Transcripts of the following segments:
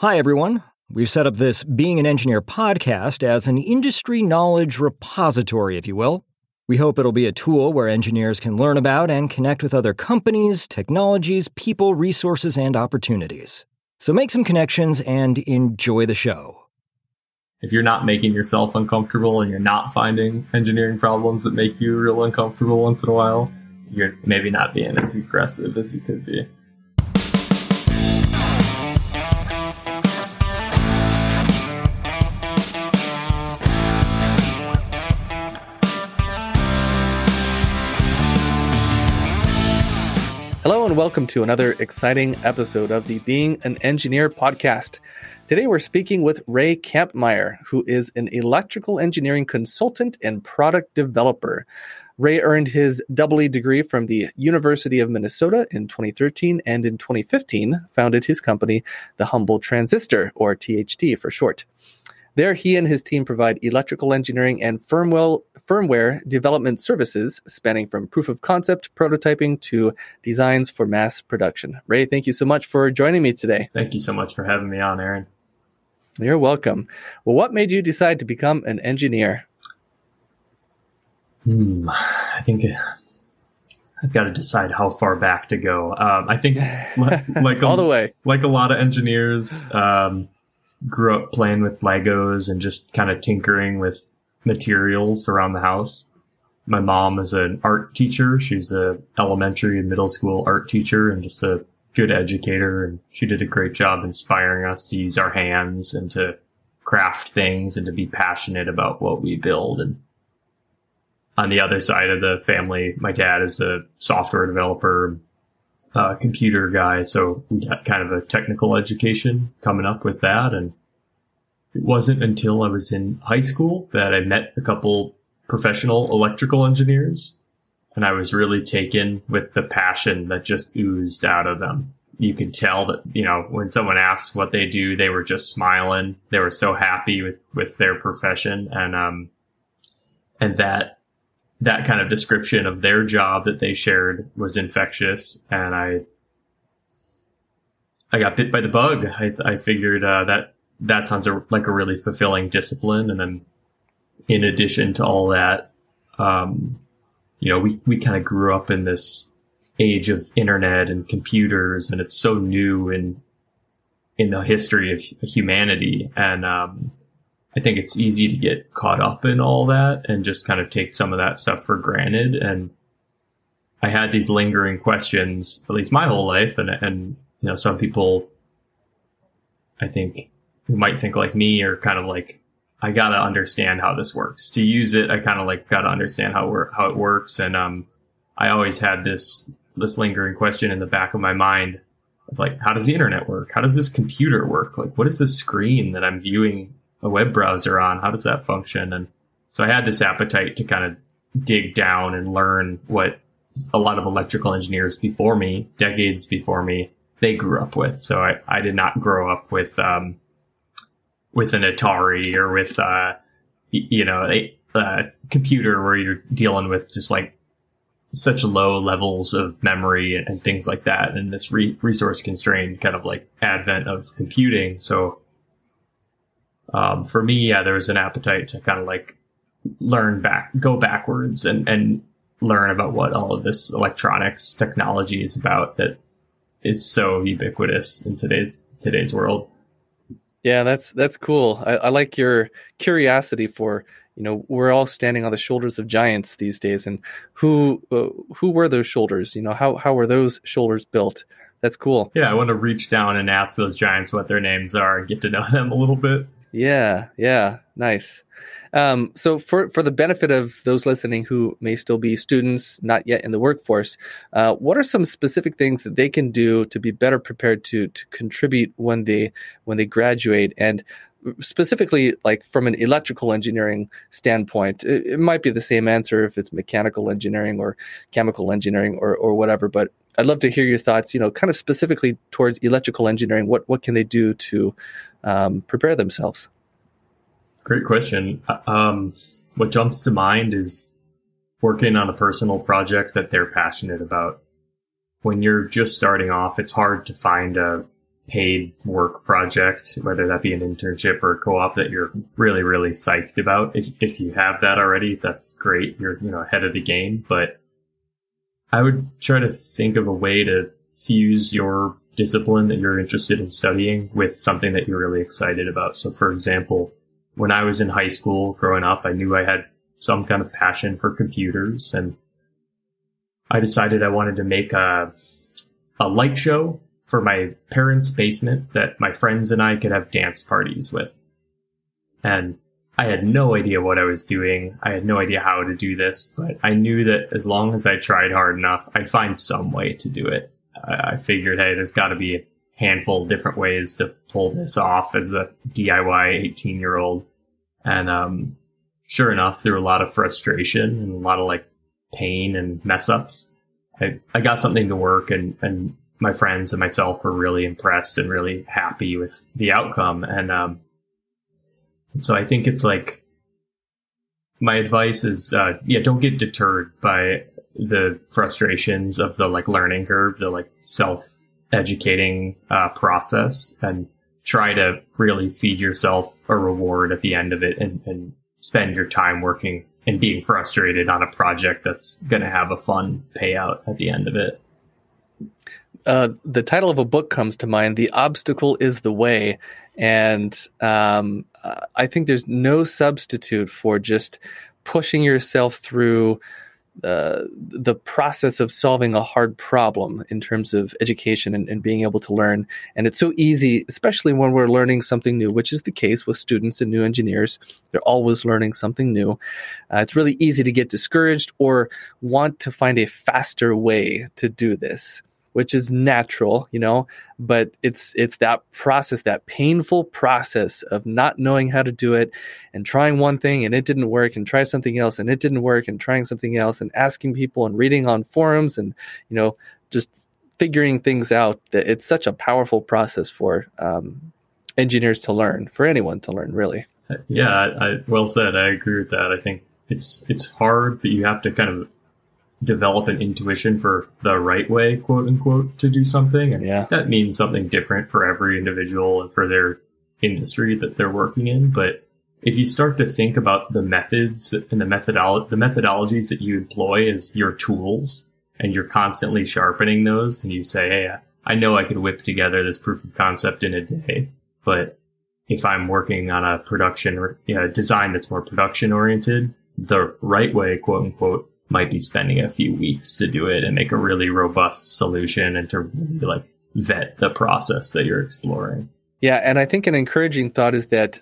Hi, everyone. We've set up this Being an Engineer podcast as an industry knowledge repository, if you will. We hope it'll be a tool where engineers can learn about and connect with other companies, technologies, people, resources, and opportunities. So make some connections and enjoy the show. If you're not making yourself uncomfortable and you're not finding engineering problems that make you real uncomfortable once in a while, you're maybe not being as aggressive as you could be. Welcome to another exciting episode of the Being an Engineer podcast. Today, we're speaking with Ray Kampmeier, who is an electrical engineering consultant and product developer. Ray earned his double degree from the University of Minnesota in 2013 and in 2015 founded his company, The Humble Transistor, or THT for short. There, he and his team provide electrical engineering and firmware, firmware development services spanning from proof of concept prototyping to designs for mass production. Ray, thank you so much for joining me today. Thank you so much for having me on, Aaron. You're welcome. Well, what made you decide to become an engineer? Hmm, I think I've got to decide how far back to go. Um, I think like all a, the way, like a lot of engineers, um, grew up playing with Legos and just kind of tinkering with materials around the house. My mom is an art teacher. She's a elementary and middle school art teacher and just a good educator. And she did a great job inspiring us to use our hands and to craft things and to be passionate about what we build. And on the other side of the family, my dad is a software developer, uh, computer guy, so we got kind of a technical education coming up with that. And it wasn't until I was in high school that I met a couple professional electrical engineers, and I was really taken with the passion that just oozed out of them. You could tell that, you know, when someone asked what they do, they were just smiling. They were so happy with, with their profession. And, um, and that that kind of description of their job that they shared was infectious, and I I got bit by the bug. I, I figured uh, that that sounds like a really fulfilling discipline, and then in addition to all that, um, you know, we we kind of grew up in this age of internet and computers, and it's so new in in the history of humanity, and um, I think it's easy to get caught up in all that and just kind of take some of that stuff for granted. And I had these lingering questions, at least my whole life. And, and, you know, some people, I think, who might think like me are kind of like, I gotta understand how this works. To use it, I kind of like gotta understand how it, how it works. And, um, I always had this, this lingering question in the back of my mind of like, how does the internet work? How does this computer work? Like, what is the screen that I'm viewing a web browser on? How does that function? And so I had this appetite to kind of dig down and learn what a lot of electrical engineers before me, decades before me, they grew up with. So I, I did not grow up with um, with an Atari or with uh, you know a, a computer where you're dealing with just like such low levels of memory and, and things like that, and this re- resource constrained kind of like advent of computing. So um, for me, yeah, there was an appetite to kind of like learn back, go backwards, and and learn about what all of this electronics technology is about that is so ubiquitous in today's today's world. Yeah, that's that's cool. I, I like your curiosity for you know we're all standing on the shoulders of giants these days, and who uh, who were those shoulders? You know how how were those shoulders built? That's cool. Yeah, I want to reach down and ask those giants what their names are and get to know them a little bit. Yeah, yeah, nice. Um, so, for for the benefit of those listening who may still be students, not yet in the workforce, uh, what are some specific things that they can do to be better prepared to to contribute when they when they graduate? And specifically, like from an electrical engineering standpoint, it, it might be the same answer if it's mechanical engineering or chemical engineering or or whatever. But I'd love to hear your thoughts. You know, kind of specifically towards electrical engineering. What what can they do to um, prepare themselves? Great question. Uh, um, what jumps to mind is working on a personal project that they're passionate about. When you're just starting off, it's hard to find a paid work project, whether that be an internship or a co-op that you're really, really psyched about. If, if you have that already, that's great. You're, you know, ahead of the game, but I would try to think of a way to fuse your discipline that you're interested in studying with something that you're really excited about. So for example, when I was in high school growing up, I knew I had some kind of passion for computers and I decided I wanted to make a, a light show for my parents' basement that my friends and I could have dance parties with. And I had no idea what I was doing. I had no idea how to do this, but I knew that as long as I tried hard enough, I'd find some way to do it. I figured, hey, there's got to be a handful of different ways to pull this off as a DIY 18 year old. And um, sure enough, there were a lot of frustration and a lot of like pain and mess ups. I, I got something to work and, and my friends and myself were really impressed and really happy with the outcome. And, um, and so I think it's like my advice is, uh, yeah, don't get deterred by the frustrations of the like learning curve, the like self educating uh, process, and try to really feed yourself a reward at the end of it and, and spend your time working and being frustrated on a project that's going to have a fun payout at the end of it. Uh, the title of a book comes to mind The Obstacle is the Way. And um, I think there's no substitute for just pushing yourself through uh, the process of solving a hard problem in terms of education and, and, being able to learn. And it's so easy, especially when we're learning something new, which is the case with students and new engineers. They're always learning something new. Uh, it's really easy to get discouraged or want to find a faster way to do this which is natural, you know, but it's it's that process, that painful process of not knowing how to do it and trying one thing and it didn't work and try something else and it didn't work and trying something else and asking people and reading on forums and you know just figuring things out that it's such a powerful process for um, engineers to learn for anyone to learn really. Yeah I, I, well said. I agree with that. I think it's it's hard but you have to kind of develop an intuition for the right way, quote unquote, to do something. And yeah. that means something different for every individual and for their industry that they're working in. But if you start to think about the methods and the methodolo- the methodologies that you employ as your tools, and you're constantly sharpening those, and you say, "Hey, I know I could whip together this proof of concept in a day," but if I'm working on a production or you know, design that's more production oriented, the right way, quote unquote, might be spending a few weeks to do it and make a really robust solution and to really like vet the process that you're exploring. Yeah, and I think an encouraging thought is that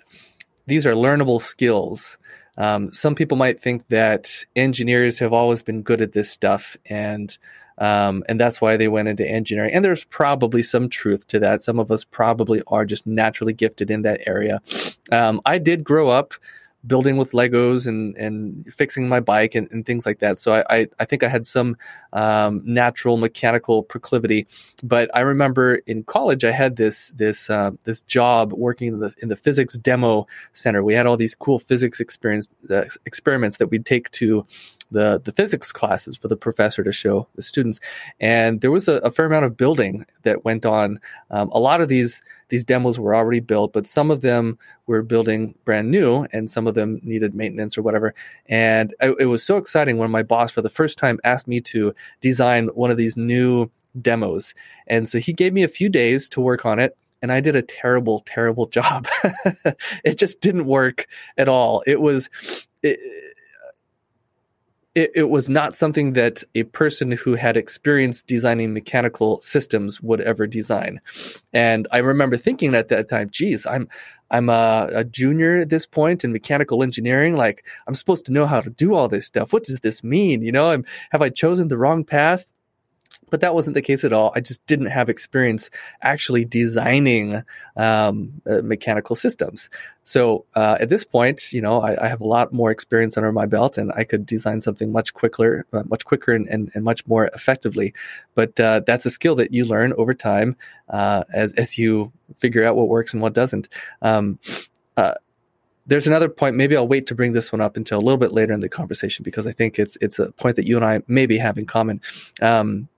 these are learnable skills. Um, some people might think that engineers have always been good at this stuff, and um, and that's why they went into engineering. And there's probably some truth to that. Some of us probably are just naturally gifted in that area. Um, I did grow up building with Legos and and fixing my bike and, and things like that. So I, I, I think I had some um, natural mechanical proclivity. But I remember in college I had this this uh, this job working in the in the physics demo center. We had all these cool physics experience uh, experiments that we'd take to the the physics classes for the professor to show the students. And there was a, a fair amount of building that went on. Um, a lot of these these demos were already built, but some of them were building brand new, and some of them needed maintenance or whatever. And I, it was so exciting when my boss, for the first time, asked me to design one of these new demos. And so he gave me a few days to work on it and I did a terrible, terrible job. it just didn't work at all. It was, it, it, it, was not something that a person who had experience designing mechanical systems would ever design. And I remember thinking at that time, geez, I'm I'm a, a junior at this point in mechanical engineering. Like I'm supposed to know how to do all this stuff. What does this mean? You know, I'm, have I chosen the wrong path? But that wasn't the case at all. I just didn't have experience actually designing um, uh, mechanical systems. So uh, at this point, you know, I, I, have a lot more experience under my belt, and I could design something much quicker, uh, much quicker, and, and, and, much more effectively. But uh, that's a skill that you learn over time uh, as as you figure out what works and what doesn't. Um, uh, there's another point. Maybe I'll wait to bring this one up until a little bit later in the conversation because I think it's it's a point that you and I maybe have in common. Um,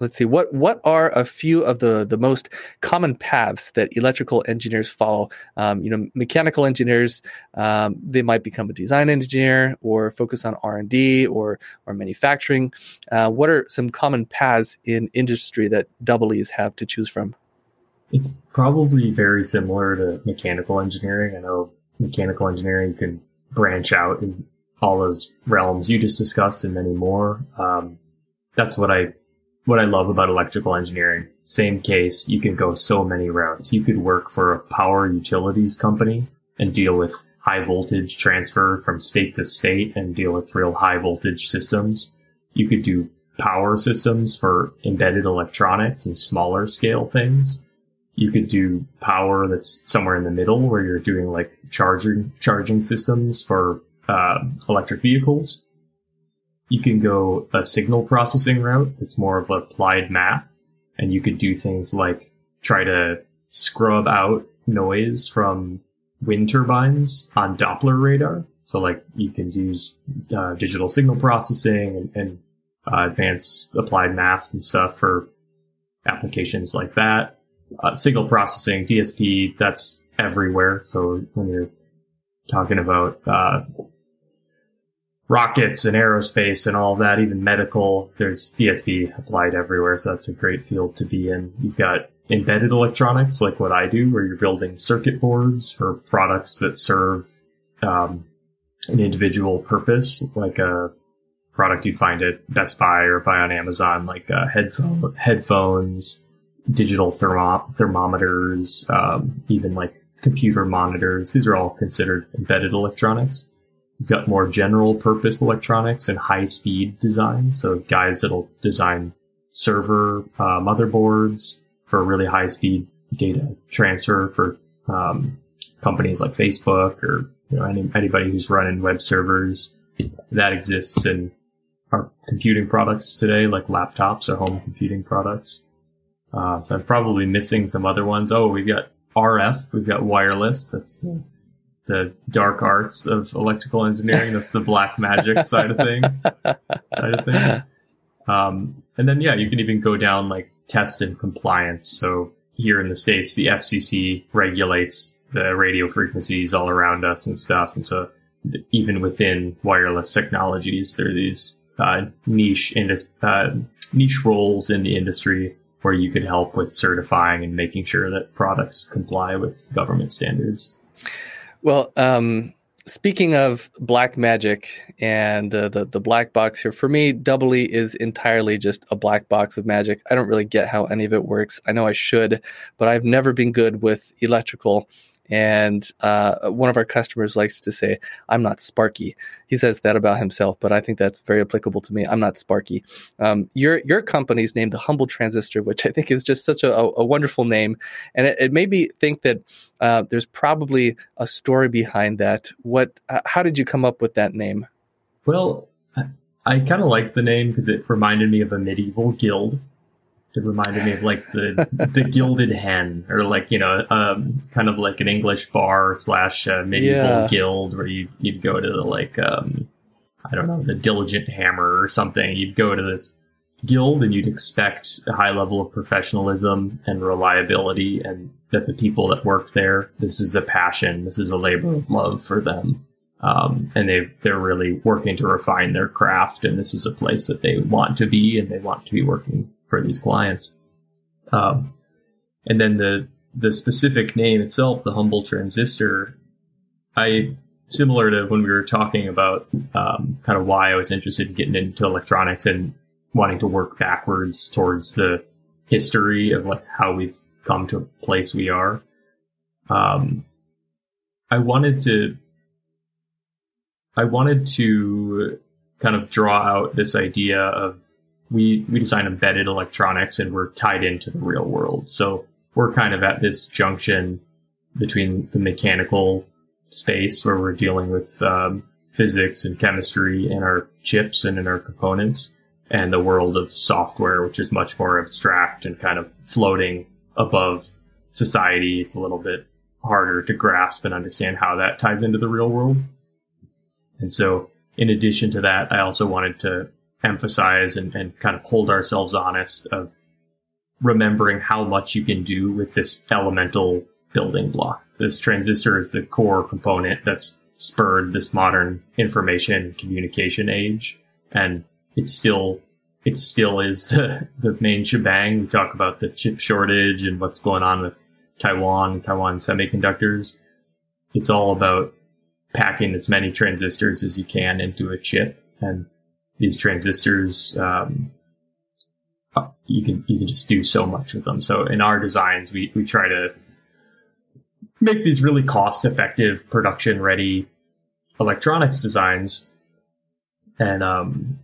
let's see. What what are a few of the the most common paths that electrical engineers follow? Um, you know mechanical engineers um, they might become a design engineer or focus on r&d or or manufacturing. Uh, what are some common paths in industry that double e's have to choose from? It's probably very similar to mechanical engineering. I know mechanical engineering you can branch out in all those realms you just discussed and many more. Um, that's what i what I love about electrical engineering. Same case, you can go so many routes. You could work for a power utilities company and deal with high voltage transfer from state to state and deal with real high voltage systems. You could do power systems for embedded electronics and smaller scale things. You could do power that's somewhere in the middle where you're doing like charging charging systems for uh, electric vehicles you can go a signal processing route that's more of applied math, and you could do things like try to scrub out noise from wind turbines on Doppler radar. So, like, you can use uh, digital signal processing and, and uh, advanced applied math and stuff for applications like that. Uh, signal processing, DSP, that's everywhere. So, when you're talking about uh, rockets and aerospace and all that, even medical, there's DSP applied everywhere. So that's a great field to be in. You've got embedded electronics, like what I do, where you're building circuit boards for products that serve um, an individual purpose, like a product you find at Best Buy or buy on Amazon, like uh, headphone, headphones, digital thermo- thermometers, um, even like computer monitors. These are all considered embedded electronics. You've got more general purpose electronics and high speed design. So guys that'll design server uh, motherboards for really high speed data transfer for um, companies like Facebook or you know any, anybody who's running web servers. That exists in our computing products today, like laptops or home computing products. Uh, so I'm probably missing some other ones. Oh, we've got RF, we've got wireless. That's the dark arts of electrical engineering. That's the black magic side of thing side of things. Um, and then yeah, you can even go down like test and compliance. So here in the states, the FCC regulates the radio frequencies all around us and stuff. And so even within wireless technologies, there are these uh, niche indus- uh, niche roles in the industry where you could help with certifying and making sure that products comply with government standards. Well, um, speaking of black magic and uh, the the black box here, for me, Double E is entirely just a black box of magic. I don't really get how any of it works. I know I should, but I've never been good with electrical. And uh, one of our customers likes to say, I'm not sparky. He says that about himself, but I think that's very applicable to me. I'm not sparky. Um, your, your company's named the Humble Transistor, which I think is just such a, a wonderful name. And it, it, made me think that uh, there's probably a story behind that. What, uh, how did you come up with that name? Well, I kind of liked the name because it reminded me of a medieval guild. It reminded me of like the the Gilded Hen, or like you know, um, kind of like an English bar slash uh, medieval yeah. guild where you you'd go to the like um, I don't know the Diligent Hammer or something. You'd go to this guild and you'd expect a high level of professionalism and reliability, and that the people that work there, this is a passion, this is a labor of love for them. Um, and they they're really working to refine their craft, and this is a place that they want to be, and they want to be working for these clients. Um, and then the the specific name itself, the humble transistor, I similar to when we were talking about um, kind of why I was interested in getting into electronics and wanting to work backwards towards the history of like how we've come to a place we are. Um, I wanted to I wanted to kind of draw out this idea of we we design embedded electronics and we're tied into the real world. So we're kind of at this junction between the mechanical space where we're dealing with um, physics and chemistry in our chips and in our components, and the world of software, which is much more abstract and kind of floating above society. It's a little bit harder to grasp and understand how that ties into the real world. And so, in addition to that, I also wanted to emphasize and, and kind of hold ourselves honest of remembering how much you can do with this elemental building block. This transistor is the core component that's spurred this modern information communication age. And it's still, it still is the, the main shebang. We talk about the chip shortage and what's going on with Taiwan, Taiwan semiconductors. It's all about packing as many transistors as you can into a chip. And these transistors, um, uh, you can you can just do so much with them. So in our designs, we we try to make these really cost effective, production ready electronics designs, and um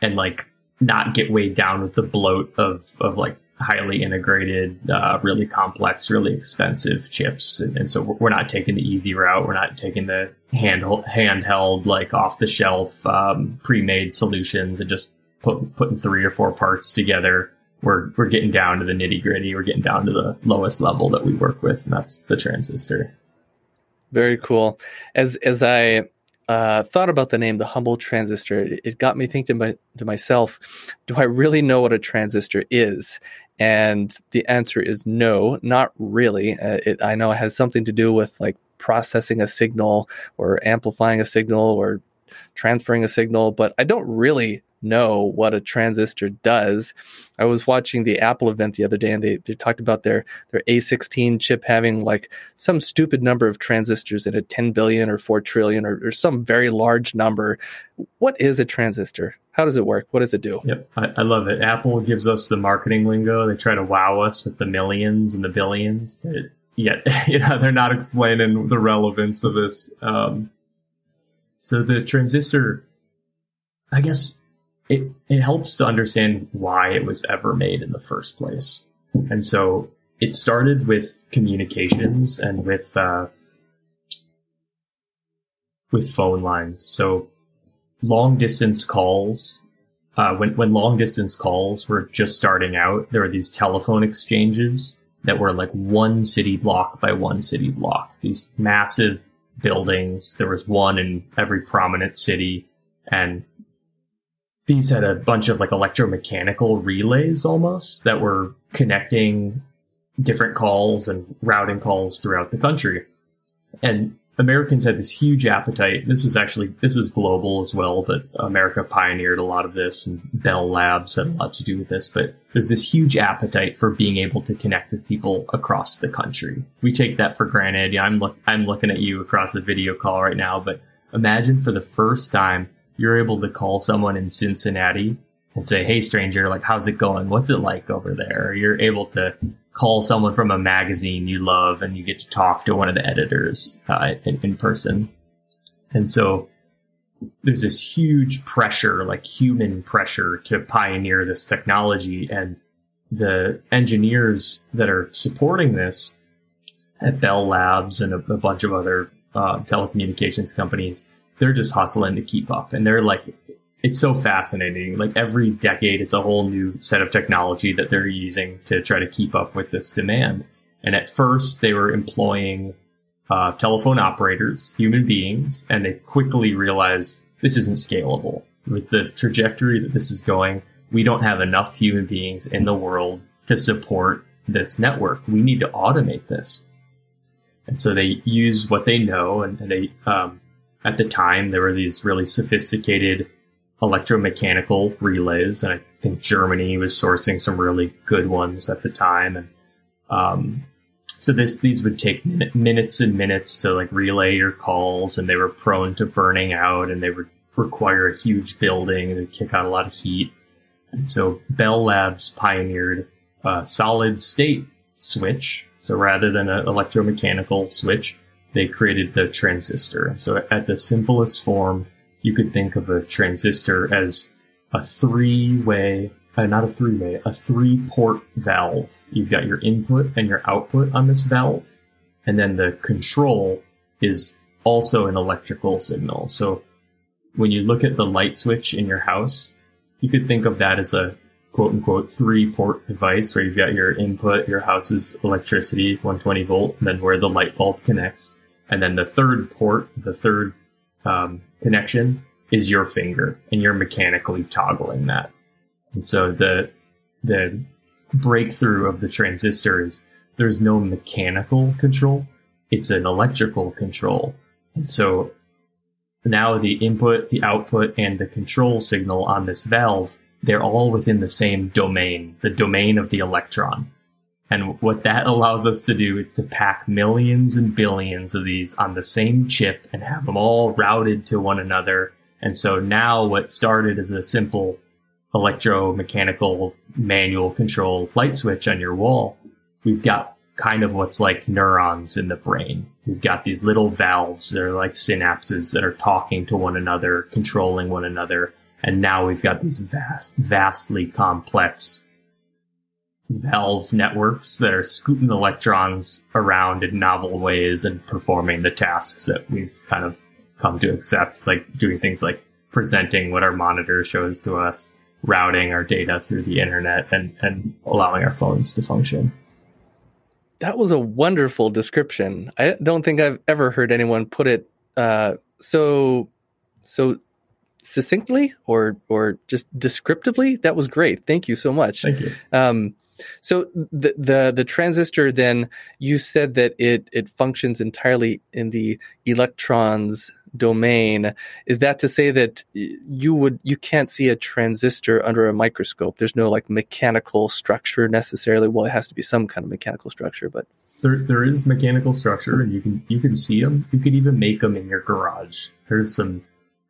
and like not get weighed down with the bloat of of like highly integrated, uh, really complex, really expensive chips. And, and, so we're not taking the easy route. We're not taking the hand handheld, like off the shelf, um, pre made solutions and just put, putting three or four parts together. We're we're getting down to the nitty gritty. We're getting down to the lowest level that we work with, and that's the transistor. Very cool. As as I uh, thought about the name, the humble transistor, it, it got me thinking my, to myself, do I really know what a transistor is? And the answer is no, not really. Uh, it, I know it has something to do with like processing a signal or amplifying a signal or transferring a signal, but I don't really know what a transistor does. I was watching the Apple event the other day and they, they talked about their, their A16 chip having like some stupid number of transistors in it, 10 billion or 4 trillion or, or some very large number. What is a transistor? How does it work? What does it do? Yep, I, I love it. Apple gives us the marketing lingo. They try to wow us with the millions and the billions, but yet you know, they're not explaining the relevance of this. Um, so the transistor, I guess it, it helps to understand why it was ever made in the first place. And so it started with communications and with, uh, with phone lines. So long distance calls, uh, when, when long distance calls were just starting out, there were these telephone exchanges that were like one city block by one city block, these massive buildings. There was one in every prominent city and these had a bunch of like electromechanical relays almost that were connecting different calls and routing calls throughout the country. And Americans had this huge appetite. This was actually this is global as well, but America pioneered a lot of this, and Bell Labs had a lot to do with this. But there's this huge appetite for being able to connect with people across the country. We take that for granted. Yeah, I'm look I'm looking at you across the video call right now, but imagine for the first time you're able to call someone in Cincinnati and say, "Hey, stranger, like how's it going? What's it like over there?" Or you're able to call someone from a magazine you love and you get to talk to one of the editors uh, in, in person. And so there's this huge pressure, like human pressure, to pioneer this technology, and the engineers that are supporting this at Bell Labs and a, a bunch of other uh, telecommunications companies they're just hustling to keep up. And they're like, it's so fascinating. Like every decade, it's a whole new set of technology that they're using to try to keep up with this demand. And at first, they were employing uh, telephone operators, human beings, and they quickly realized this isn't scalable. With the trajectory that this is going, we don't have enough human beings in the world to support this network. We need to automate this. And so they use what they know and, and they um, at the time, there were these really sophisticated electromechanical relays, and I think Germany was sourcing some really good ones at the time. And um, so this these would take min- minutes and minutes to like relay your calls, and they were prone to burning out, and they would require a huge building and kick out a lot of heat. And so Bell Labs pioneered a solid state switch. So rather than an electromechanical switch, they created the transistor. So at the simplest form, you could think of a transistor as a three-way, uh, not a three-way, a three-port valve. You've got your input and your output on this valve, and then the control is also an electrical signal. So when you look at the light switch in your house, you could think of that as a quote unquote three port device where you've got your input, your house's electricity, 120 volt, and then where the light bulb connects. And then the third port, the third um, connection is your finger and you're mechanically toggling that. And so the the breakthrough of the transistor is there's no mechanical control, it's an electrical control. And so now the input, the output, and the control signal on this valve, they're all within the same domain, the domain of the electron. And what that allows us to do is to pack millions and billions of these on the same chip and have them all routed to one another. And so now what started as a simple electromechanical manual control light switch on your wall, we've got kind of what's like neurons in the brain. We've got these little valves that are like synapses that are talking to one another, controlling one another. And now we've got these vast, vastly complex valve networks that are scooting electrons around in novel ways and performing the tasks that we've kind of come to accept, like doing things like presenting what our monitor shows to us, routing our data through the internet, and, and allowing our phones to function. That was a wonderful description. I don't think I've ever heard anyone put it uh, so so succinctly or or just descriptively. That was great. Thank you so much. Thank you. Um, so the the the transistor then you said that it it functions entirely in the electrons domain. Is that to say that you would you can't see a transistor under a microscope? There's no like mechanical structure necessarily. Well, it has to be some kind of mechanical structure, but there there is mechanical structure, and you can you can see them. You could even make them in your garage. There's some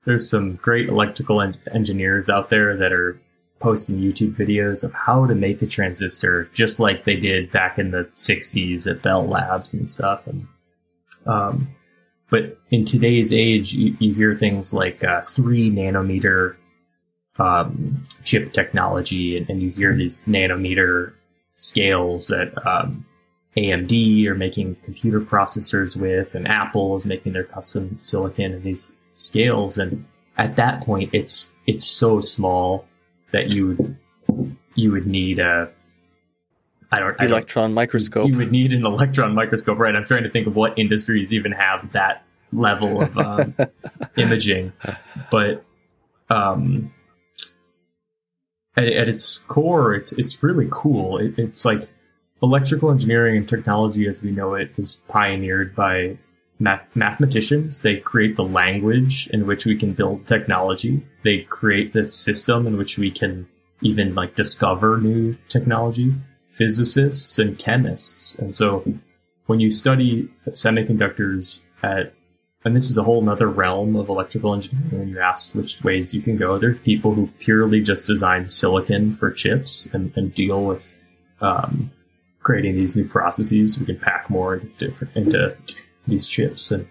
there's some great electrical en- engineers out there that are posting YouTube videos of how to make a transistor, just like they did back in the '60s at Bell Labs and stuff. And um, but in today's age, you, you hear things like uh, three nanometer um, chip technology, and, and, you hear these nanometer scales that um, AMD are making computer processors with, and Apple is making their custom silicon in these scales. And at that point, it's it's so small that you would you would need a I don't electron I don't, microscope. You would need an electron microscope, right? I'm trying to think of what industries even have that level of um, imaging, but um, at, at, its core, it's it's really cool. It, it's like electrical engineering and technology as we know it is pioneered by math- mathematicians. They create the language in which we can build technology. They create this system in which we can even like discover new technology. Physicists and chemists. And so when you study semiconductors at and this is a whole other realm of electrical engineering when you ask which ways you can go. There's people who purely just design silicon for chips and, and deal with um, creating these new processes. We can pack more different, into these chips. And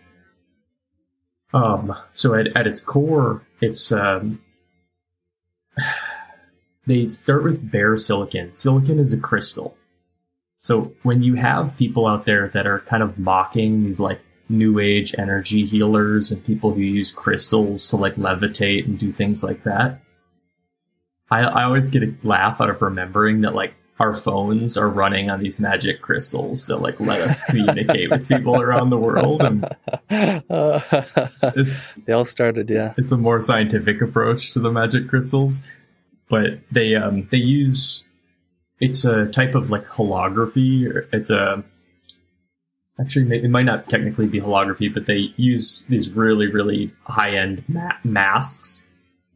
um, so at, at its core, it's um, they start with bare silicon. Silicon is a crystal. So when you have people out there that are kind of mocking these like new age energy healers and people who use crystals to like levitate and do things like that, I, I always get a laugh out of remembering that like our phones are running on these magic crystals that like let us communicate with people around the world and it's, it's, they all started yeah. It's a more scientific approach to the magic crystals but they um they use it's a type of like holography it's a actually it might not technically be holography but they use these really really high-end ma- masks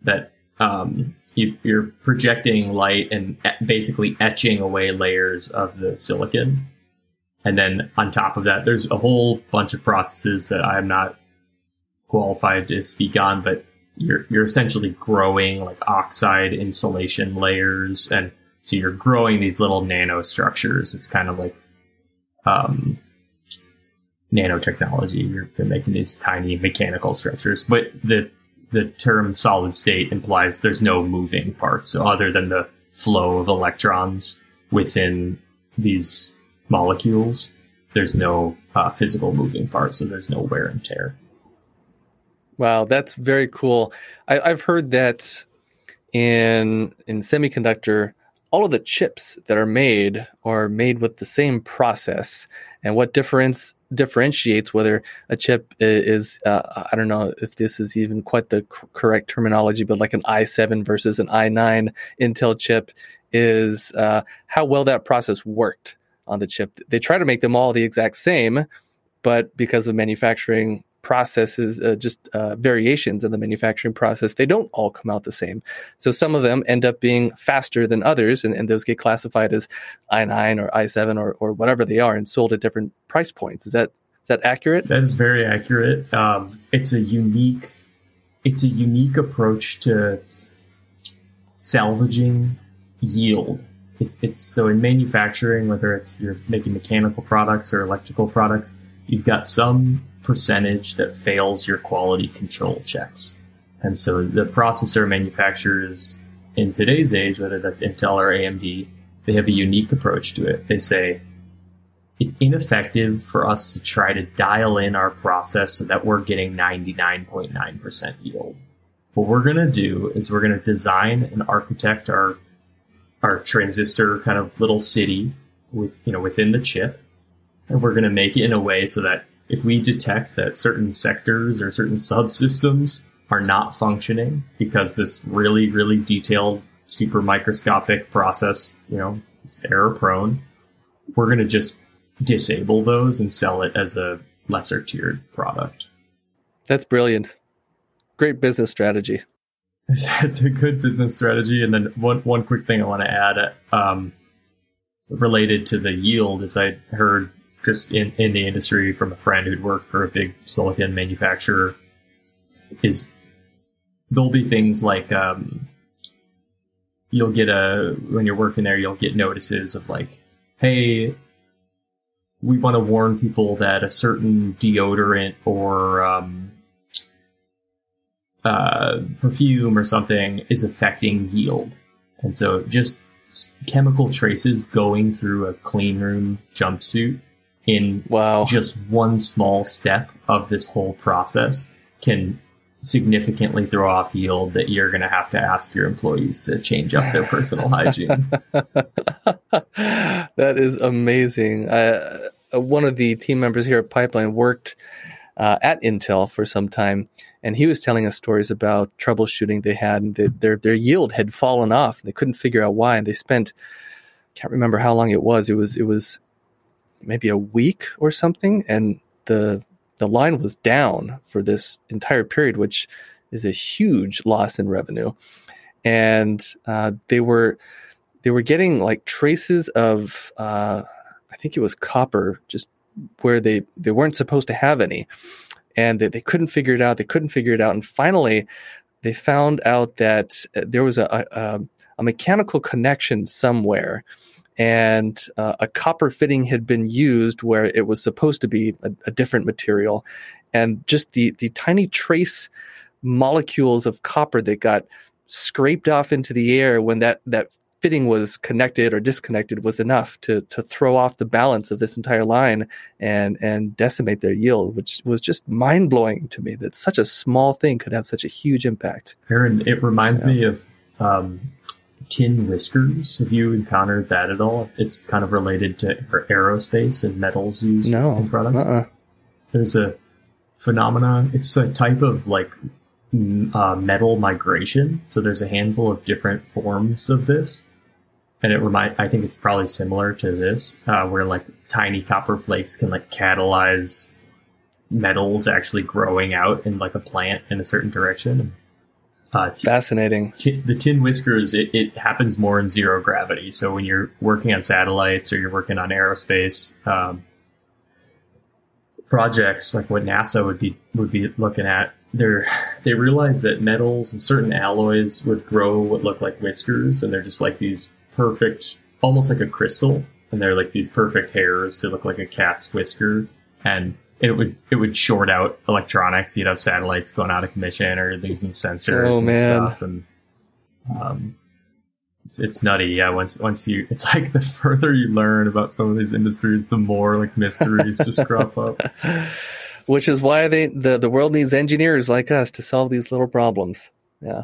that um you, are projecting light and basically etching away layers of the silicon. And then on top of that, there's a whole bunch of processes that I'm not qualified to speak on, but you're you're essentially growing like oxide insulation layers, and so you're growing these little nanostructures. It's kind of like um, nanotechnology. You're, you're making these tiny mechanical structures, but the the term solid state implies there's no moving parts other than the flow of electrons within these molecules. There's no uh, physical moving parts, so there's no wear and tear. Wow, that's very cool. I, have heard that in in semiconductor, all of the chips that are made are made with the same process, and what difference differentiates whether a chip is uh, I don't know if this is even quite the c- correct terminology, but like an i7 versus an i9 Intel chip is uh, how well that process worked on the chip. They try to make them all the exact same, but because of manufacturing processes, uh, just uh, variations in the manufacturing process, they don't all come out the same. So some of them end up being faster than others, and, and those get classified as i9 or i7 or, or whatever they are and sold at different price points. Is that is that accurate? That is very accurate. Um, it's a unique it's a unique approach to salvaging yield. It's, it's so in manufacturing, whether it's you're making mechanical products or electrical products, you've got some percentage that fails your quality control checks. And so the processor manufacturers in today's age, whether that's Intel or AMD, they have a unique approach to it. They say it's ineffective for us to try to dial in our process so that we're getting 99.9% yield. What we're going to do is we're going to design and architect our our transistor kind of little city with you know within the chip and we're going to make it in a way so that if we detect that certain sectors or certain subsystems are not functioning because this really, really detailed, super microscopic process, you know, it's error prone, we're going to just disable those and sell it as a lesser tiered product. That's brilliant. Great business strategy. It's a good business strategy. And then one, one quick thing I want to add um, related to the yield is I heard just in, in the industry from a friend who'd worked for a big silicon manufacturer is there'll be things like um, you'll get a when you're working there you'll get notices of like hey we want to warn people that a certain deodorant or um, uh, perfume or something is affecting yield. And so just chemical traces going through a clean room jumpsuit in wow. just one small step of this whole process can significantly throw off yield that you're going to have to ask your employees to change up their personal hygiene. that is amazing. Uh, one of the team members here at Pipeline worked uh, at Intel for some time, and he was telling us stories about troubleshooting they had, and their their yield had fallen off. They couldn't figure out why, and they spent can't remember how long it was. It was it was maybe a week or something, and the the line was down for this entire period, which is a huge loss in revenue. And uh, they were they were getting like traces of uh, I think it was copper, just where they they weren't supposed to have any, and they, they couldn't figure it out. They couldn't figure it out, and finally, they found out that uh, there was a, a, a mechanical connection somewhere and uh, a copper fitting had been used where it was supposed to be a, a, different material and just the the tiny trace molecules of copper that got scraped off into the air when that that fitting was connected or disconnected was enough to to throw off the balance of this entire line and and decimate their yield which was just mind-blowing to me that such a small thing could have such a huge impact aaron it reminds yeah. me of um, tin whiskers. Have you encountered that at all? It's kind of related to aerospace and metals used no, in products. Uh-uh. There's a phenomenon. It's a type of like uh, metal migration. So there's a handful of different forms of this, and it remind. I think it's probably similar to this, uh, where like tiny copper flakes can like catalyze metals actually growing out in like a plant in a certain direction. Uh, t- Fascinating. T- the tin whiskers, it, it, happens more in zero gravity. So when you're working on satellites or you're working on aerospace um, projects, like what NASA would be would be looking at, they they realize that metals and certain alloys would grow what look like whiskers, and they're just like these perfect, almost like a crystal, and they're like these perfect hairs. that look like a cat's whisker, and it would it would short out electronics. You'd have satellites going out of commission or losing sensors oh, and man. stuff, and um, it's, it's nutty. Yeah, once once you, it's like the further you learn about some of these industries, the more like mysteries just crop up. Which is why they the the world needs engineers like us to solve these little problems. Yeah.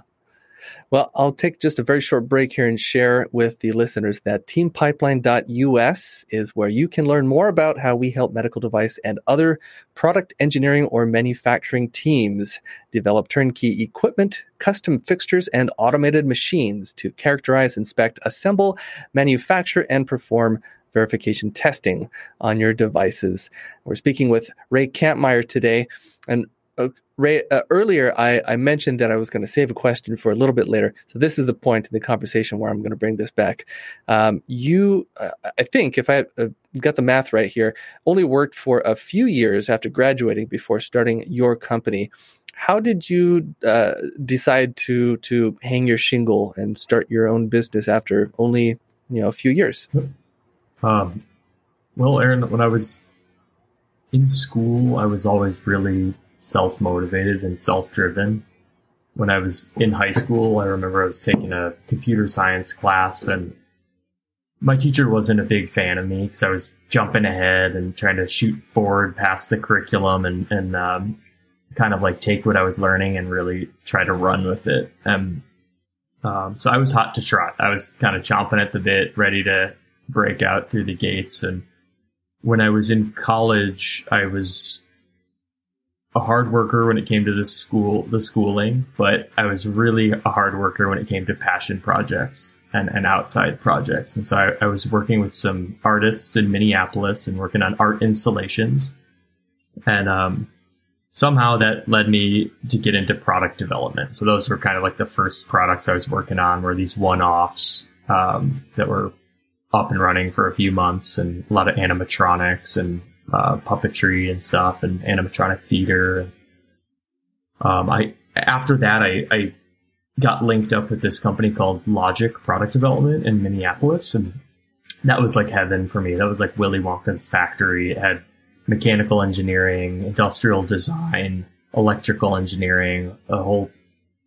Well, I'll take just a very short break here and share with the listeners that teampipeline.us is where you can learn more about how we help medical device and other product engineering or manufacturing teams develop turnkey equipment, custom fixtures, and automated machines to characterize, inspect, assemble, manufacture, and perform verification testing on your devices. We're speaking with Ray Kampmeier today. And uh, Ray, uh, earlier I, I, mentioned that I was going to save a question for a little bit later. So this is the point in the conversation where I'm going to bring this back. Um, you, uh, I think, if I uh, got the math right here, only worked for a few years after graduating before starting your company. How did you uh, decide to to hang your shingle and start your own business after only you know a few years? Um, well, Aaron, when I was in school, I was always really self motivated and self driven. When I was in high school, I remember I was taking a computer science class, and my teacher wasn't a big fan of me because I was jumping ahead and trying to shoot forward past the curriculum and, and um, kind of like take what I was learning and really try to run with it. And um, so I was hot to trot. I was kind of chomping at the bit, ready to break out through the gates. And when I was in college, I was a hard worker when it came to the school, the schooling, but I was really a hard worker when it came to passion projects and, and outside projects. And so I, I was working with some artists in Minneapolis and working on art installations. And, um, somehow that led me to get into product development. So those were kind of like the first products I was working on were these one-offs, um, that were up and running for a few months and a lot of animatronics and uh, puppetry and stuff and animatronic theater. Um, I after that I, I got linked up with this company called Logic Product Development in Minneapolis, and that was like heaven for me. That was like Willy Wonka's factory. It had mechanical engineering, industrial design, electrical engineering, a whole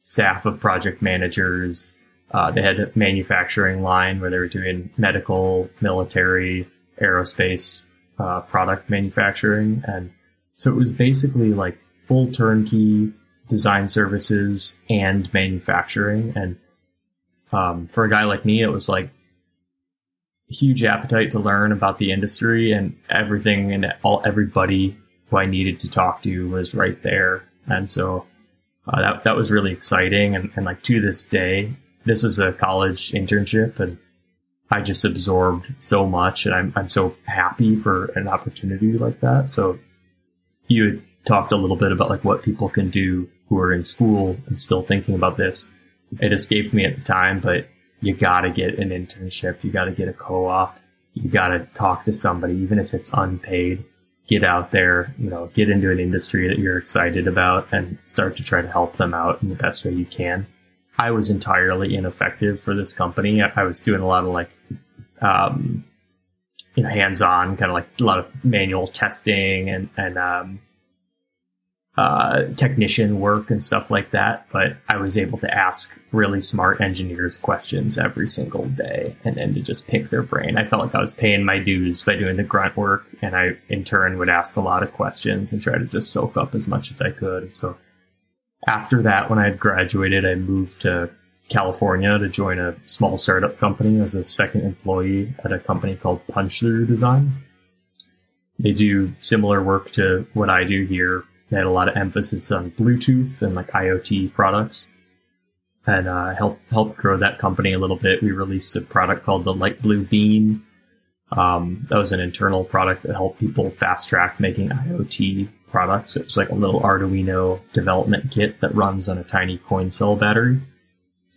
staff of project managers, uh, they had a manufacturing line where they were doing medical, military, aerospace uh, product manufacturing, and so it was basically like full turnkey design services and manufacturing. And um, for a guy like me, it was like huge appetite to learn about the industry and everything, and all everybody who I needed to talk to was right there, and so. Uh, that that was really exciting, and, and like to this day, this was a college internship and I just absorbed so much and I'm, I'm so happy for an opportunity like that. So you talked a little bit about like what people can do who are in school and still thinking about this. It escaped me at the time, but you gotta get an internship. You gotta get a co-op. You gotta talk to somebody, even if it's unpaid. Get out there, you know, get into an industry that you're excited about and start to try to help them out in the best way you can. I was entirely ineffective for this company. I, I was doing a lot of like, um, you know, hands-on, kind of like a lot of manual testing and and um, uh, technician work and stuff like that. But I was able to ask really smart engineers questions every single day, and then to just pick their brain. I felt like I was paying my dues by doing the grunt work, and I in turn would ask a lot of questions and try to just soak up as much as I could. So after that, when I had graduated, I moved to California to join a small startup company as a second employee at a company called Punch Through Design. They do similar work to what I do here. They had a lot of emphasis on Bluetooth and like IoT products, and uh, help help grow that company a little bit. We released a product called the LightBlue Bean. Um, that was an internal product that helped people fast track making IoT products. It was like a little Arduino development kit that runs on a tiny coin cell battery.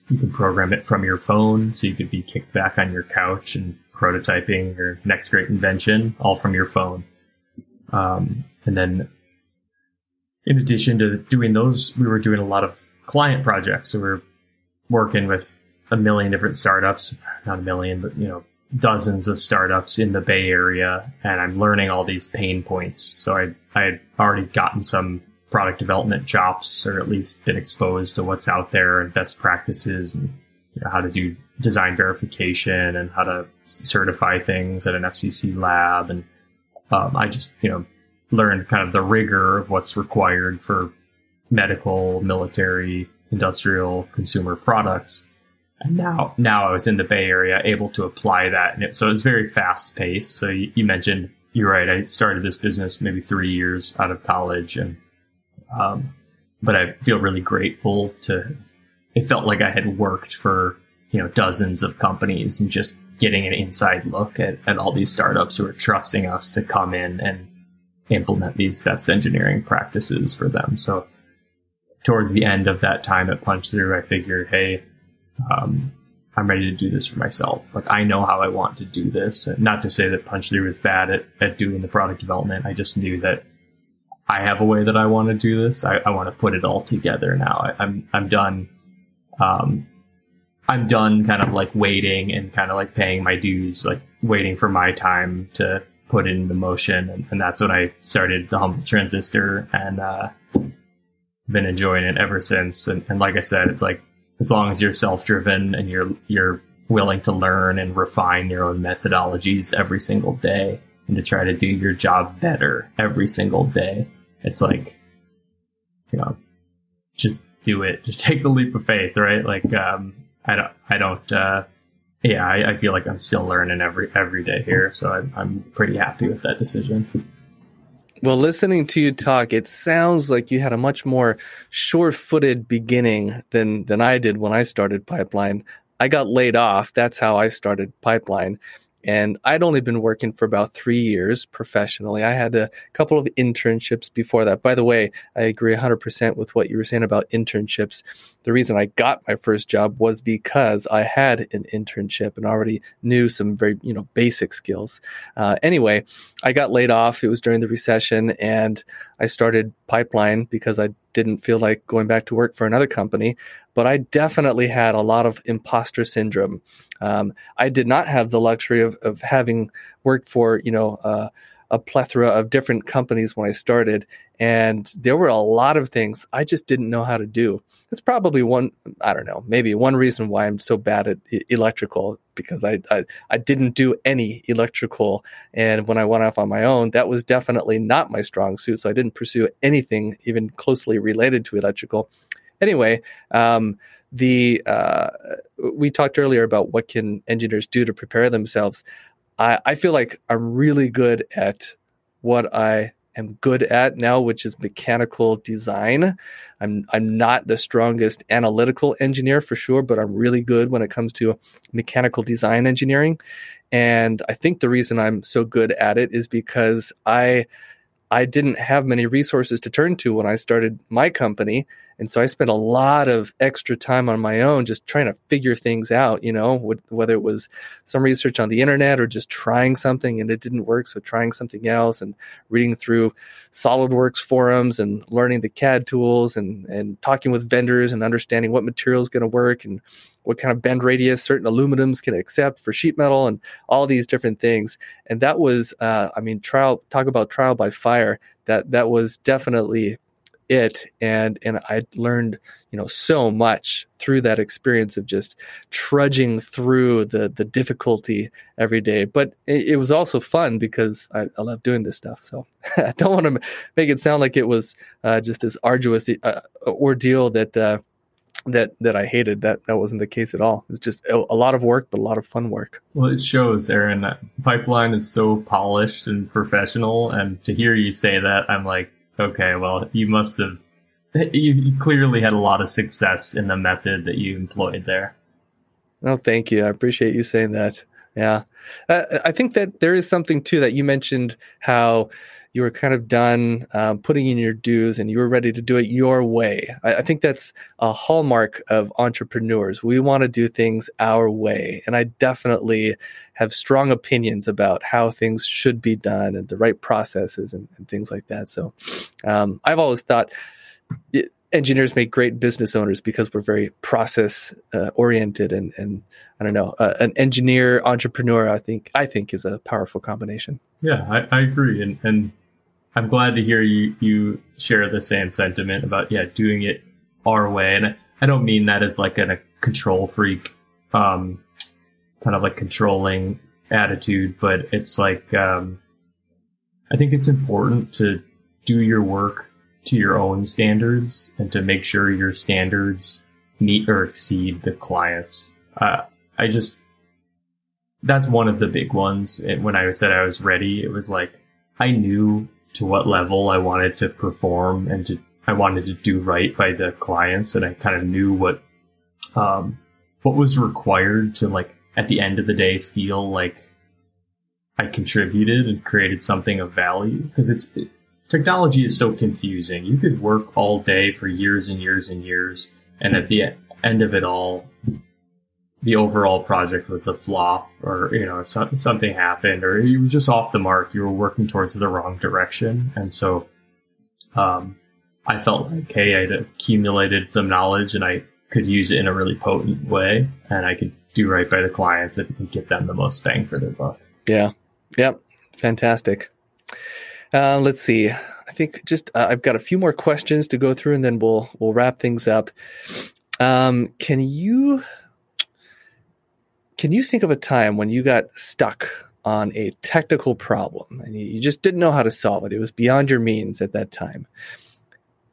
You can program it from your phone, so you could be kicked back on your couch and prototyping your next great invention, all from your phone. Um, and then, in addition to doing those, we were doing a lot of client projects. So we are working with a million different startups, not a million, but you know, dozens of startups in the Bay Area, and I'm learning all these pain points. So I I had already gotten some product development chops, or at least been exposed to what's out there and best practices, and you know, how to do design verification and how to certify things at an FCC lab. And um, I just you know learned kind of the rigor of what's required for medical, military, industrial consumer products. And now, now I was in the Bay Area, able to apply that, and it, so it was very fast paced. So you, you, mentioned you're right. I started this business maybe three years out of college, and um, but I feel really grateful to. It felt like I had worked for you know dozens of companies and just getting an inside look at, at all these startups who are trusting us to come in and implement these best engineering practices for them. So towards the end of that time at Punch Through, I figured, hey, um, I'm ready to do this for myself. Like I know how I want to do this. Not to say that Punch Through is bad at, at doing the product development. I just knew that I have a way that I want to do this. I, I want to put it all together now. I, am I'm, I'm done. Um, I'm done kind of like waiting and kind of like paying my dues, like waiting for my time to put it into motion. And, and that's when I started the humble transistor and, uh, been enjoying it ever since. And, and like I said, it's like as long as you're self-driven and you're you're willing to learn and refine your own methodologies every single day and to try to do your job better every single day, it's like you know, just do it. Just take the leap of faith, right? Like um, I don't I don't uh, yeah, I, I, feel like I'm still learning every every day here, so I'm, I'm pretty happy with that decision. Well, listening to you talk, it sounds like you had a much more sure-footed beginning than than I did when I started Pipeline. I got laid off. That's how I started Pipeline. And I'd only been working for about three years professionally. I had a couple of internships before that. By the way, I agree 100% with what you were saying about internships. The reason I got my first job was because I had an internship and already knew some very, you know, basic skills. Uh, anyway, I got laid off. It was during the recession and I started Pipeline because I didn't feel like going back to work for another company but I definitely had a lot of imposter syndrome. Um, I did not have the luxury of, of having worked for, you know, uh, a plethora of different companies when I started, and there were a lot of things I just didn't know how to do. That's probably one, I don't know, maybe one reason why I'm so bad at electrical because I, I, I didn't do any electrical, and when I went off on my own, that was definitely not my strong suit. So I didn't pursue anything even closely related to electrical. Anyway, um, the uh, we talked earlier about what can engineers do to prepare themselves. I, I feel like I'm really good at what I am good at now, which is mechanical design. I'm I'm not the strongest analytical engineer for sure, but I'm really good when it comes to mechanical design engineering. And I think the reason I'm so good at it is because I I didn't have many resources to turn to when I started my company. And so I spent a lot of extra time on my own just trying to figure things out, you know, whether it was some research on the internet or just trying something and it didn't work. So trying something else and reading through SolidWorks forums and learning the CAD tools and, and talking with vendors and understanding what material is going to work and what kind of bend radius certain aluminums can accept for sheet metal and all these different things. And that was, uh, I mean, trial, talk about trial by fire. That, that was definitely it. And and I learned you know so much through that experience of just trudging through the the difficulty every day. But it, it was also fun because I, I, love doing this stuff. So I don't want to make it sound like it was uh, just this arduous uh, ordeal that uh, that that I hated. That that wasn't the case at all. It's just a, a, lot of work, but a lot of fun work. Well, it shows, Aaron. Pipeline is so polished and professional, and to hear you say that, I'm like, okay, well, you must have. You, you clearly had a lot of success in the method that you employed there. Oh, thank you. I appreciate you saying that. Yeah, uh, I think that there is something too that you mentioned how you were kind of done um, putting in your dues and you were ready to do it your way. I, I think that's a hallmark of entrepreneurs. We want to do things our way. And I definitely have strong opinions about how things should be done and the right processes and, and things like that. So um, I've always thought. It, engineers make great business owners because we're very process uh, oriented and and I don't know uh, an engineer entrepreneur I think I think is a powerful combination. Yeah, I, I agree, and and I'm glad to hear you you share the same sentiment about yeah doing it our way, and I don't mean that as like a, a control freak, um, kind of like controlling attitude, but it's like um, I think it's important to do your work to your own standards and to make sure your standards meet or exceed the clients. Uh, I just, that's one of the big ones. When I said I was ready, it was like I knew to what level I wanted to perform and to I wanted to do right by the clients, and I kind of knew what um, what was required to like at the end of the day feel like I contributed and created something of value because it's it, technology is so confusing. You could work all day for years and years and years, and at the end of it all, the overall project was a flop, or you know something happened, or you were just off the mark. You were working towards the wrong direction, and so um, I felt like, hey, I'd accumulated some knowledge and I could use it in a really potent way and I could do right by the clients and get them the most bang for their buck. Yeah. Yep. Fantastic. Uh, let's see. I think just uh, I've got a few more questions to go through and then we'll we'll wrap things up. Um, can you can you think of a time when you got stuck on a technical problem and you just didn't know how to solve it? It was beyond your means at that time.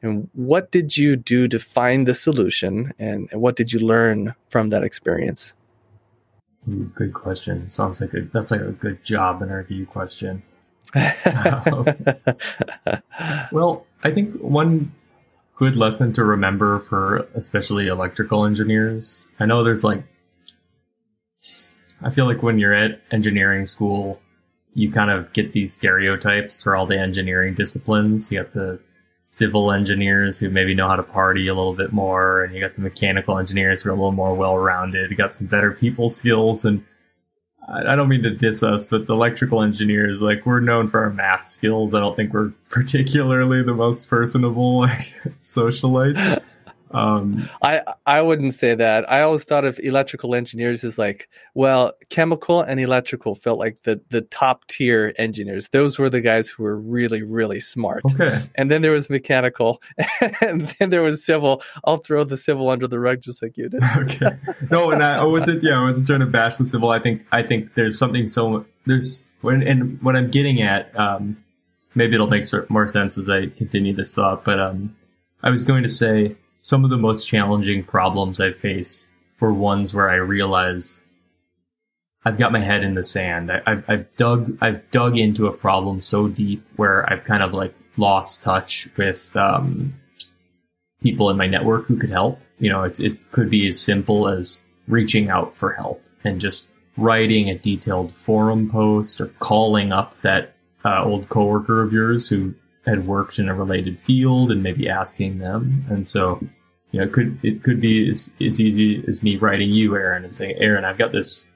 And what did you do to find the solution, and, and what did you learn from that experience? Ooh, good question. Sounds like a, that's like a good job interview question. well, I think one good lesson to remember for especially electrical engineers. I know there's like, I feel like when you're at engineering school, you kind of get these stereotypes for all the engineering disciplines. You got the civil engineers who maybe know how to party a little bit more, and you got the mechanical engineers who are a little more well rounded. You got some better people skills, and I don't mean to diss us, but the electrical engineers, like we're known for our math skills. I don't think we're particularly the most personable like, socialites. Um, I I wouldn't say that. I always thought of electrical engineers as like, well, chemical and electrical felt like the the top tier engineers. Those were the guys who were really really smart. Okay. And then there was mechanical, and then there was civil. I'll throw the civil under the rug just like you did. okay. No, and I, I wasn't. Yeah, I wasn't trying to bash the civil. I think I think there's something so there's when and what I'm getting at. Um, maybe it'll make more sense as I continue this thought, but um, I was going to say some of the most challenging problems I've faced were ones where I realized I've got my head in the sand. I, have I've dug I've dug into a problem so deep where I've kind of like lost touch with um, people in my network who could help. You know, it, it could be as simple as reaching out for help and just writing a detailed forum post or calling up that uh, old coworker of yours who had worked in a related field and maybe asking them. And so, you know, it could it could be as, as easy as me writing you, Aaron, and saying, Aaron, I've got this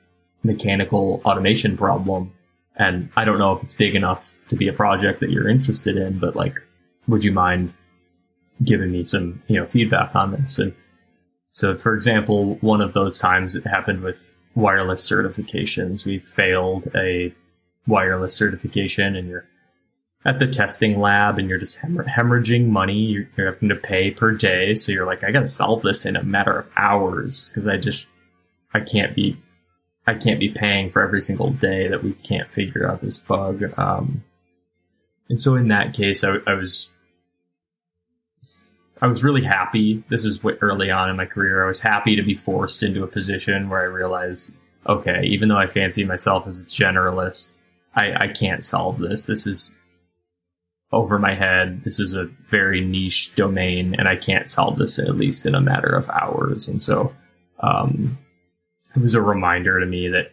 mechanical automation problem, and I don't know if it's big enough to be a project that you're interested in, but like, would you mind giving me some you know feedback on this? And so, for example, one of those times it happened with wireless certifications. We failed a wireless certification, and you're at the testing lab and you're just hemorrhaging money. You're, you're, having to pay per day. So you're like, I got to solve this in a matter of hours because I just, I can't be, I can't be paying for every single day that we can't figure out this bug. Um, and so in that case, I, I was, I was really happy. This was early on in my career. I was happy to be forced into a position where I realized, okay, even though I fancy myself as a generalist, I, I can't solve this. This is over my head. This is a very niche domain, and I can't solve this at least in a matter of hours. And so, um, it was a reminder to me that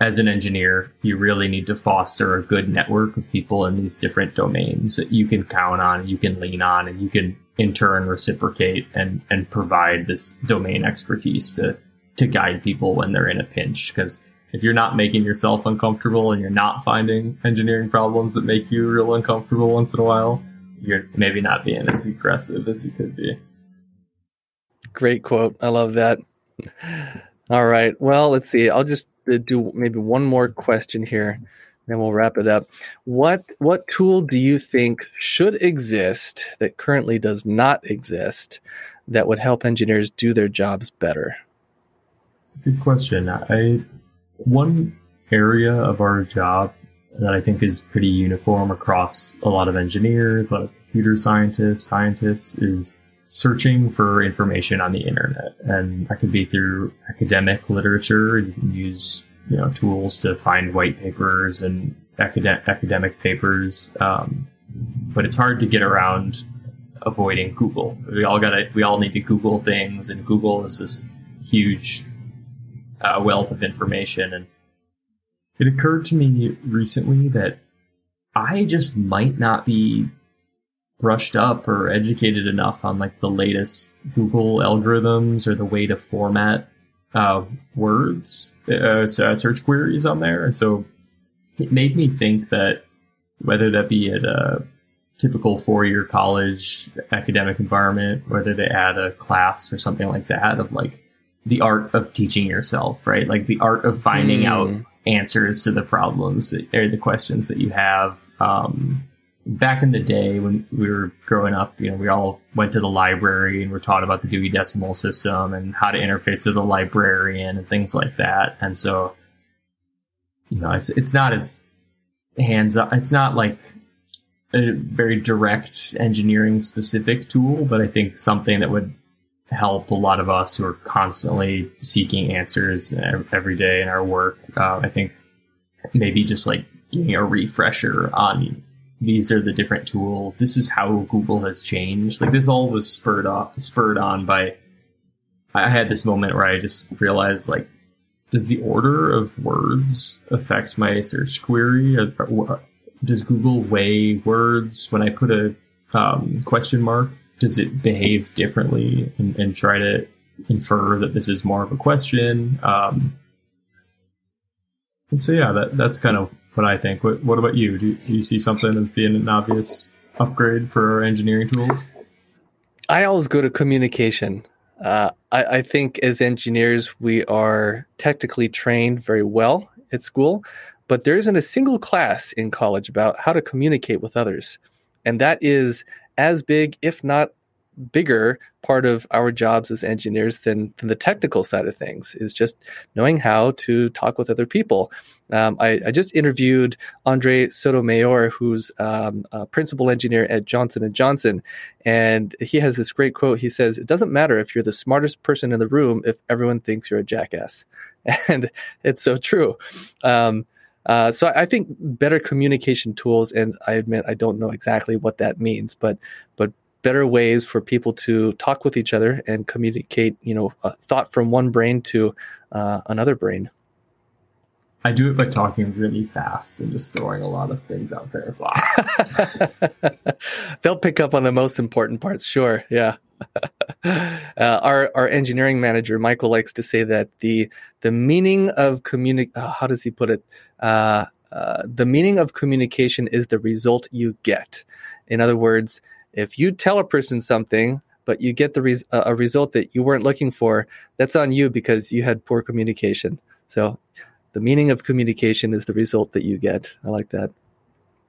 as an engineer, you really need to foster a good network of people in these different domains that you can count on, you can lean on, and you can in turn reciprocate and and provide this domain expertise to to guide people when they're in a pinch because if you're not making yourself uncomfortable and you're not finding engineering problems that make you real uncomfortable once in a while, you're maybe not being as aggressive as you could be. Great quote. I love that. All right. Well, let's see. I'll just uh, do maybe one more question here, then we'll wrap it up. What what tool do you think should exist that currently does not exist that would help engineers do their jobs better? It's a good question. I one area of our job that I think is pretty uniform across a lot of engineers, a lot of computer scientists, scientists is searching for information on the internet. And that could be through academic literature. You can use, you know, tools to find white papers and academic, academic papers. Um, but it's hard to get around avoiding Google. We all gotta, we all need to Google things and Google is this huge uh, wealth of information. And it occurred to me recently that I just might not be brushed up or educated enough on like the latest Google algorithms or the way to format uh, words, uh, search queries on there. And so it made me think that whether that be at a typical four year college academic environment, whether they add a class or something like that of like the art of teaching yourself, right? Like the art of finding mm. out answers to the problems that, or the questions that you have. Um, back in the day when we were growing up, you know, we all went to the library and were taught about the Dewey Decimal System and how to interface with a librarian and things like that. And so, you know, it's it's not as hands on. It's not like a very direct engineering specific tool, but I think something that would help a lot of us who are constantly seeking answers every day in our work. Uh, I think maybe just like getting a refresher on these are the different tools. This is how Google has changed. Like this all was spurred off, spurred on by. I had this moment where I just realized like, does the order of words affect my search query? Does Google weigh words when I put a um, question mark does it behave differently and, and try to infer that this is more of a question? Um, and so, yeah, that, that's kind of what I think. What, what about you? Do, do you see something as being an obvious upgrade for our engineering tools? I always go to communication. Uh, I, I, think as engineers, we are technically trained very well at school, but there isn't a single class in college about how to communicate with others. And that is as big, if not bigger part of our jobs as engineers than, than the technical side of things is just knowing how to talk with other people. Um, I, I, just interviewed Andre Sotomayor, who's um, a principal engineer at Johnson and Johnson, and he has this great quote. He says, "It doesn't matter if you're the smartest person in the room if everyone thinks you're a jackass," and it's so true. Um, uh, so I think better communication tools, and I admit I don't know exactly what that means, but but better ways for people to talk with each other and communicate, you know, a thought from one brain to uh, another brain. I do it by talking really fast and just throwing a lot of things out there. They'll pick up on the most important parts, sure. Yeah. uh, our our engineering manager Michael likes to say that the the meaning of communi- oh, how does he put it? Uh, uh, the meaning of communication is the result you get. In other words, if you tell a person something but you get the res- a result that you weren't looking for, that's on you because you had poor communication. So, the meaning of communication is the result that you get. I like that.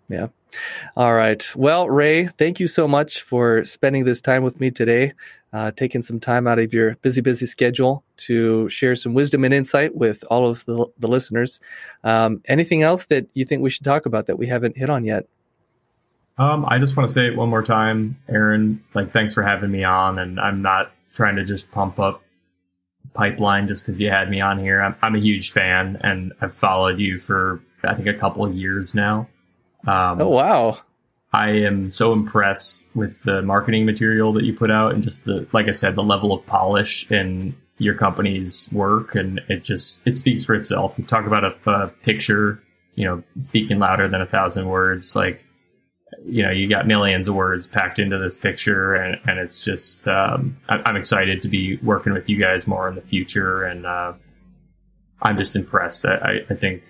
Yeah. All right. Well, Ray, thank you so much for spending this time with me today, uh, taking some time out of your busy, busy schedule to share some wisdom and insight with all of the, the listeners. Um, anything else that you think we should talk about that we haven't hit on yet? Um, I just want to say it one more time, Aaron. Like, thanks for having me on, and I'm not trying to just pump up pipeline just because you had me on here. I'm, I'm a huge fan, and I've followed you for I think a couple of years now. Um, oh wow! I am so impressed with the marketing material that you put out, and just the like I said, the level of polish in your company's work, and it just it speaks for itself. You talk about a, a picture, you know, speaking louder than a thousand words, like you know you got millions of words packed into this picture and, and it's just um, I'm excited to be working with you guys more in the future and uh, i'm just impressed I, I think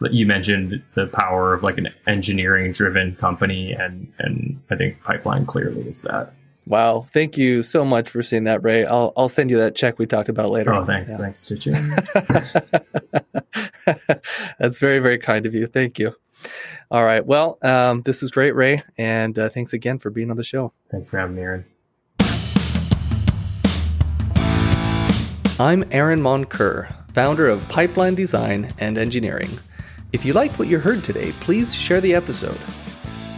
you mentioned the power of like an engineering driven company and and I think Pipeline clearly is that. Wow, thank you so much for seeing that, Ray. I'll I'll send you that check we talked about later. Oh, thanks, yeah. thanks, Chichi. That's very very kind of you. Thank you. All right, well, um, this is great, Ray, and uh, thanks again for being on the show. Thanks for having me, Aaron. I'm Aaron Moncur, founder of Pipeline Design and Engineering. If you liked what you heard today, please share the episode.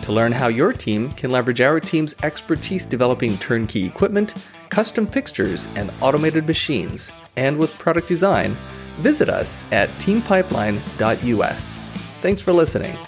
To learn how your team can leverage our team's expertise developing turnkey equipment, custom fixtures, and automated machines, and with product design, visit us at teampipeline.us. Thanks for listening.